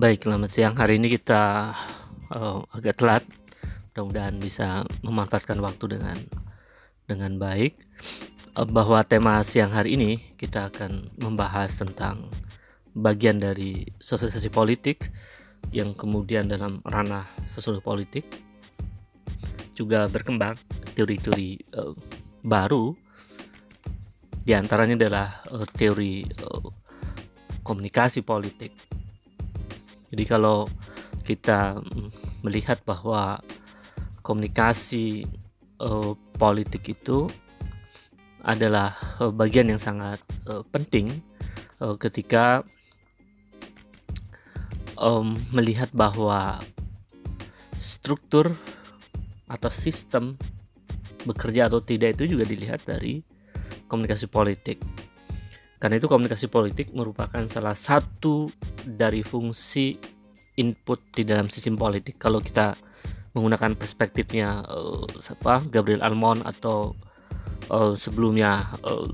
Baik, selamat siang. Hari ini kita uh, agak telat. Mudah-mudahan bisa memanfaatkan waktu dengan dengan baik. Uh, bahwa tema siang hari ini kita akan membahas tentang bagian dari sosialisasi politik yang kemudian dalam ranah sosial politik juga berkembang teori-teori uh, baru di antaranya adalah uh, teori uh, komunikasi politik jadi kalau kita melihat bahwa komunikasi uh, politik itu adalah uh, bagian yang sangat uh, penting uh, ketika um, melihat bahwa struktur atau sistem bekerja atau tidak itu juga dilihat dari komunikasi politik. Karena itu komunikasi politik merupakan salah satu dari fungsi input di dalam sistem politik. Kalau kita menggunakan perspektifnya uh, apa Gabriel Almond atau uh, sebelumnya uh,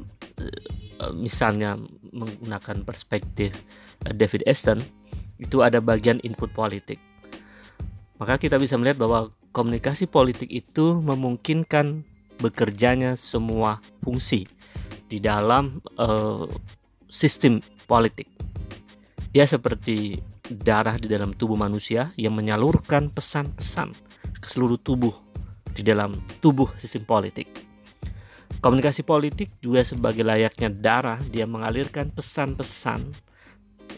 misalnya menggunakan perspektif uh, David Easton itu ada bagian input politik. Maka kita bisa melihat bahwa komunikasi politik itu memungkinkan bekerjanya semua fungsi di dalam uh, sistem politik. Dia seperti darah di dalam tubuh manusia yang menyalurkan pesan-pesan ke seluruh tubuh di dalam tubuh sistem politik. Komunikasi politik juga sebagai layaknya darah, dia mengalirkan pesan-pesan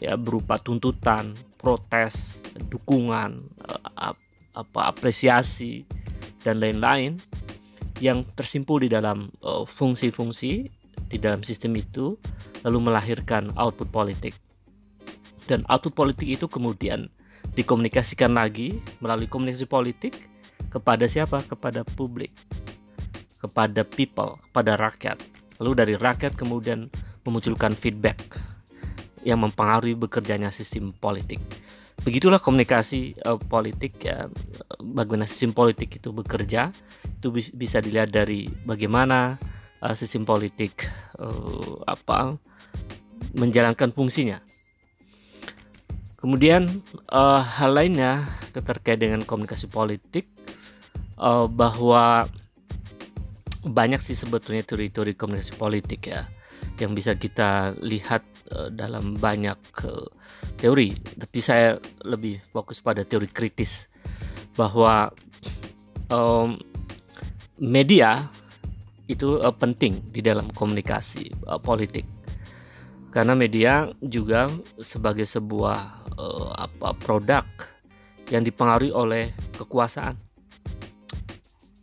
ya berupa tuntutan, protes, dukungan, eh, apa apresiasi dan lain-lain yang tersimpul di dalam eh, fungsi-fungsi di dalam sistem itu lalu melahirkan output politik. Dan output politik itu kemudian dikomunikasikan lagi melalui komunikasi politik kepada siapa? Kepada publik, kepada people, kepada rakyat. Lalu dari rakyat kemudian memunculkan feedback yang mempengaruhi bekerjanya sistem politik. Begitulah komunikasi uh, politik ya, bagaimana sistem politik itu bekerja itu bisa dilihat dari bagaimana uh, sistem politik uh, apa menjalankan fungsinya. Kemudian uh, hal lainnya terkait dengan komunikasi politik uh, bahwa banyak sih sebetulnya teori-teori komunikasi politik ya yang bisa kita lihat uh, dalam banyak uh, teori. Tapi saya lebih fokus pada teori kritis bahwa um, media itu uh, penting di dalam komunikasi uh, politik karena media juga sebagai sebuah uh, apa produk yang dipengaruhi oleh kekuasaan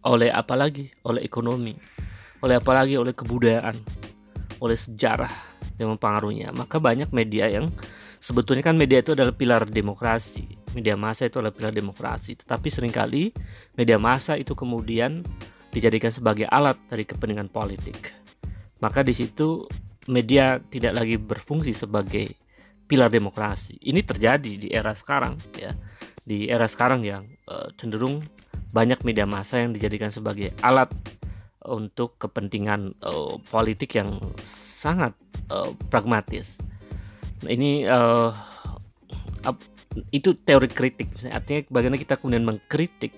oleh apa lagi? Oleh ekonomi oleh apa lagi? Oleh kebudayaan oleh sejarah yang mempengaruhinya. Maka banyak media yang sebetulnya kan media itu adalah pilar demokrasi. Media massa itu adalah pilar demokrasi. Tetapi sering kali media massa itu kemudian dijadikan sebagai alat dari kepentingan politik. Maka di situ media tidak lagi berfungsi sebagai pilar demokrasi. Ini terjadi di era sekarang ya. Di era sekarang yang uh, cenderung banyak media massa yang dijadikan sebagai alat untuk kepentingan uh, politik yang sangat uh, pragmatis. Nah, ini uh, itu teori kritik. Artinya bagaimana kita kemudian mengkritik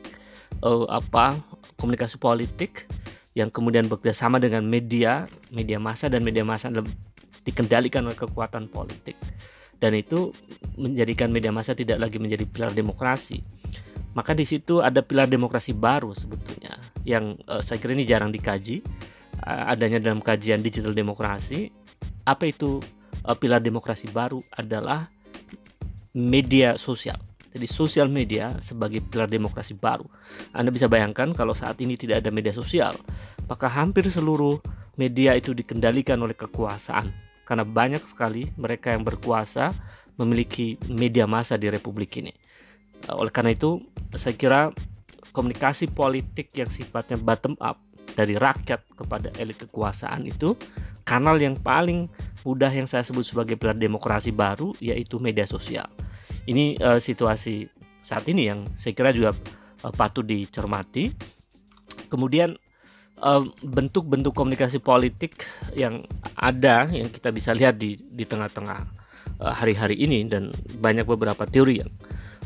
uh, apa komunikasi politik yang kemudian bekerjasama dengan media, media massa dan media massa dikendalikan oleh kekuatan politik. Dan itu menjadikan media massa tidak lagi menjadi pilar demokrasi. Maka di situ ada pilar demokrasi baru sebetulnya yang uh, saya kira ini jarang dikaji. Uh, adanya dalam kajian digital demokrasi. Apa itu uh, pilar demokrasi baru adalah media sosial jadi sosial media sebagai pilar demokrasi baru. Anda bisa bayangkan kalau saat ini tidak ada media sosial, maka hampir seluruh media itu dikendalikan oleh kekuasaan. Karena banyak sekali mereka yang berkuasa memiliki media massa di republik ini. Oleh karena itu, saya kira komunikasi politik yang sifatnya bottom up dari rakyat kepada elit kekuasaan itu kanal yang paling mudah yang saya sebut sebagai pilar demokrasi baru yaitu media sosial ini uh, situasi saat ini yang saya kira juga uh, patut dicermati. Kemudian bentuk-bentuk uh, komunikasi politik yang ada yang kita bisa lihat di di tengah-tengah hari-hari ini dan banyak beberapa teori yang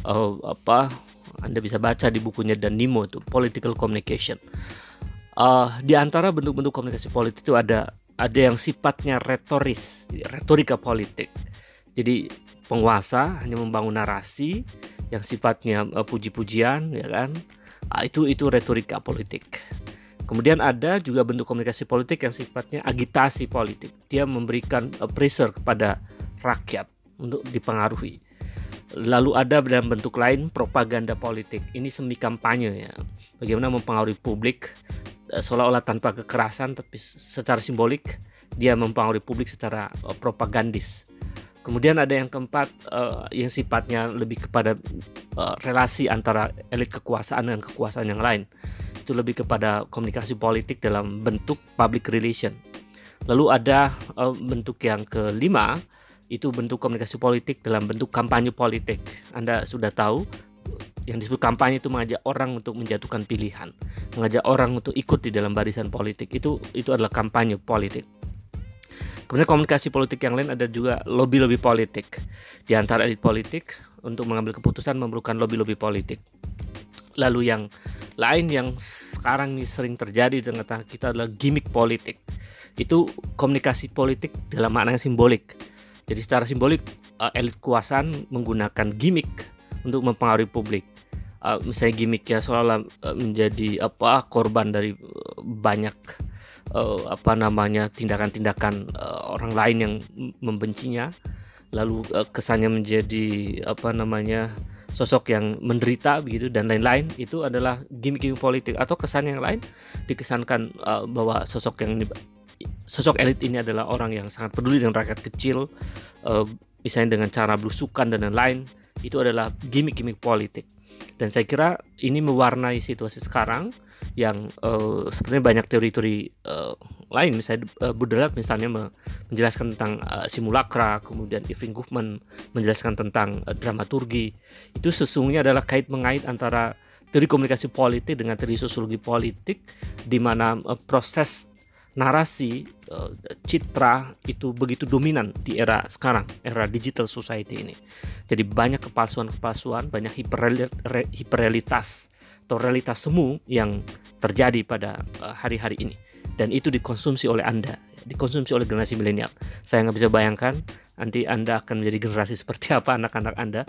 uh, apa Anda bisa baca di bukunya dan Nimo itu political communication. Uh, di antara bentuk-bentuk komunikasi politik itu ada ada yang sifatnya retoris, retorika politik. Jadi penguasa hanya membangun narasi yang sifatnya uh, puji-pujian, ya kan? Uh, itu itu retorika politik. Kemudian ada juga bentuk komunikasi politik yang sifatnya agitasi politik. Dia memberikan uh, pressure kepada rakyat untuk dipengaruhi. Lalu ada dalam bentuk lain propaganda politik. Ini semi kampanye ya. Bagaimana mempengaruhi publik eh, seolah-olah tanpa kekerasan tapi secara simbolik dia mempengaruhi publik secara uh, propagandis. Kemudian ada yang keempat yang sifatnya lebih kepada relasi antara elit kekuasaan dengan kekuasaan yang lain. Itu lebih kepada komunikasi politik dalam bentuk public relation. Lalu ada uh, bentuk yang kelima itu bentuk komunikasi politik dalam bentuk kampanye politik. Anda sudah tahu yang disebut kampanye itu mengajak orang untuk menjatuhkan pilihan, mengajak orang untuk ikut di dalam barisan politik. Itu itu adalah kampanye politik. Kemudian komunikasi politik yang lain ada juga lobby-lobby politik. Di antara elit politik untuk mengambil keputusan memerlukan lobby-lobby politik. Lalu yang lain yang sekarang ini sering terjadi di tengah-tengah kita adalah gimmick politik. Itu komunikasi politik dalam makna simbolik jadi secara simbolik uh, elit kekuasaan menggunakan gimmick untuk mempengaruhi publik. Uh, misalnya gimmicknya seolah-olah uh, menjadi apa korban dari banyak uh, apa namanya tindakan-tindakan uh, orang lain yang membencinya, lalu uh, kesannya menjadi apa namanya sosok yang menderita begitu dan lain-lain itu adalah gimmick-gimmick politik atau kesan yang lain dikesankan uh, bahwa sosok yang sosok elit ini adalah orang yang sangat peduli dengan rakyat kecil, uh, misalnya dengan cara belusukan dan lain-lain, itu adalah gimmick-gimmick politik. Dan saya kira ini mewarnai situasi sekarang yang uh, sebenarnya banyak teori-teori uh, lain, misalnya uh, Buderat misalnya menjelaskan tentang uh, simulakra, kemudian Irving Goffman menjelaskan tentang uh, dramaturgi. Itu sesungguhnya adalah kait mengait antara teori komunikasi politik dengan teori sosiologi politik, di mana uh, proses narasi uh, citra itu begitu dominan di era sekarang, era digital society ini. Jadi banyak kepalsuan-kepalsuan, banyak hiperrealitas atau realitas semu yang terjadi pada eh, hari-hari ini. Dan itu dikonsumsi oleh Anda, dikonsumsi oleh generasi milenial. Saya nggak bisa bayangkan nanti Anda akan menjadi generasi seperti apa anak-anak Anda.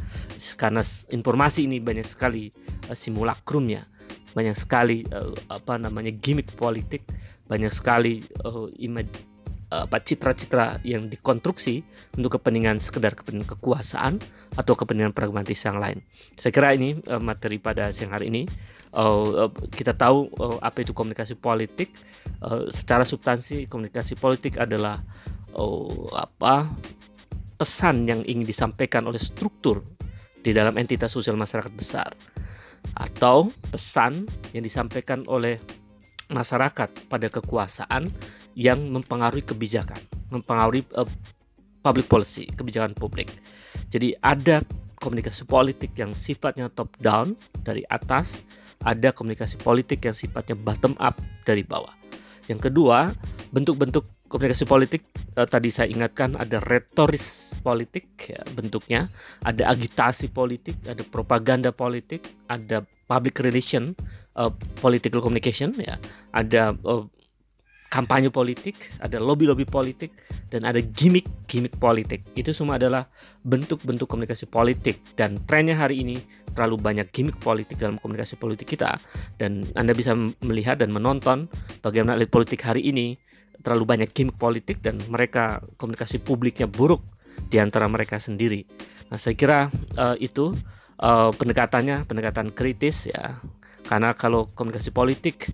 Karena informasi ini banyak sekali uh, simulakrumnya, banyak sekali uh, apa namanya gimmick politik. Banyak sekali uh, apa citra-citra yang dikonstruksi untuk kepentingan sekedar kepentingan kekuasaan atau kepentingan pragmatis yang lain. Saya kira ini uh, materi pada siang hari ini. Uh, kita tahu uh, apa itu komunikasi politik. Uh, secara substansi komunikasi politik adalah uh, apa pesan yang ingin disampaikan oleh struktur di dalam entitas sosial masyarakat besar atau pesan yang disampaikan oleh masyarakat pada kekuasaan yang mempengaruhi kebijakan, mempengaruhi uh, public policy, kebijakan publik. Jadi ada komunikasi politik yang sifatnya top down dari atas, ada komunikasi politik yang sifatnya bottom up dari bawah. Yang kedua, bentuk-bentuk komunikasi politik uh, tadi saya ingatkan ada retoris politik ya, bentuknya, ada agitasi politik, ada propaganda politik, ada public relation uh, political communication ya ada uh, kampanye politik ada lobby lobby politik dan ada gimmick gimmick politik. Itu semua adalah bentuk-bentuk komunikasi politik. Dan trennya hari ini terlalu banyak gimmick politik dalam komunikasi politik kita. Dan anda bisa melihat dan menonton bagaimana elit politik hari ini terlalu banyak gimmick politik dan mereka komunikasi publiknya buruk di antara mereka sendiri. Nah saya kira uh, itu uh, pendekatannya pendekatan kritis ya. Karena kalau komunikasi politik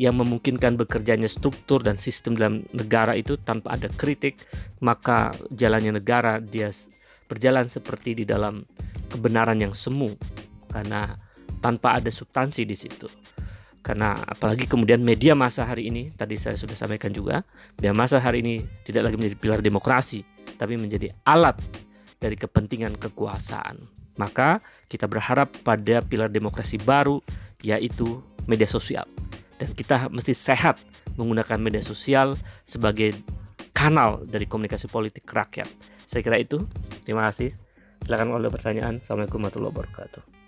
yang memungkinkan bekerjanya struktur dan sistem dalam negara itu tanpa ada kritik, maka jalannya negara dia berjalan seperti di dalam kebenaran yang semu karena tanpa ada substansi di situ. Karena apalagi kemudian media masa hari ini tadi saya sudah sampaikan juga, media masa hari ini tidak lagi menjadi pilar demokrasi, tapi menjadi alat dari kepentingan kekuasaan. Maka kita berharap pada pilar demokrasi baru yaitu media sosial. Dan kita mesti sehat menggunakan media sosial sebagai kanal dari komunikasi politik rakyat. Saya kira itu. Terima kasih. Silakan kalau ada pertanyaan. Assalamualaikum warahmatullahi wabarakatuh.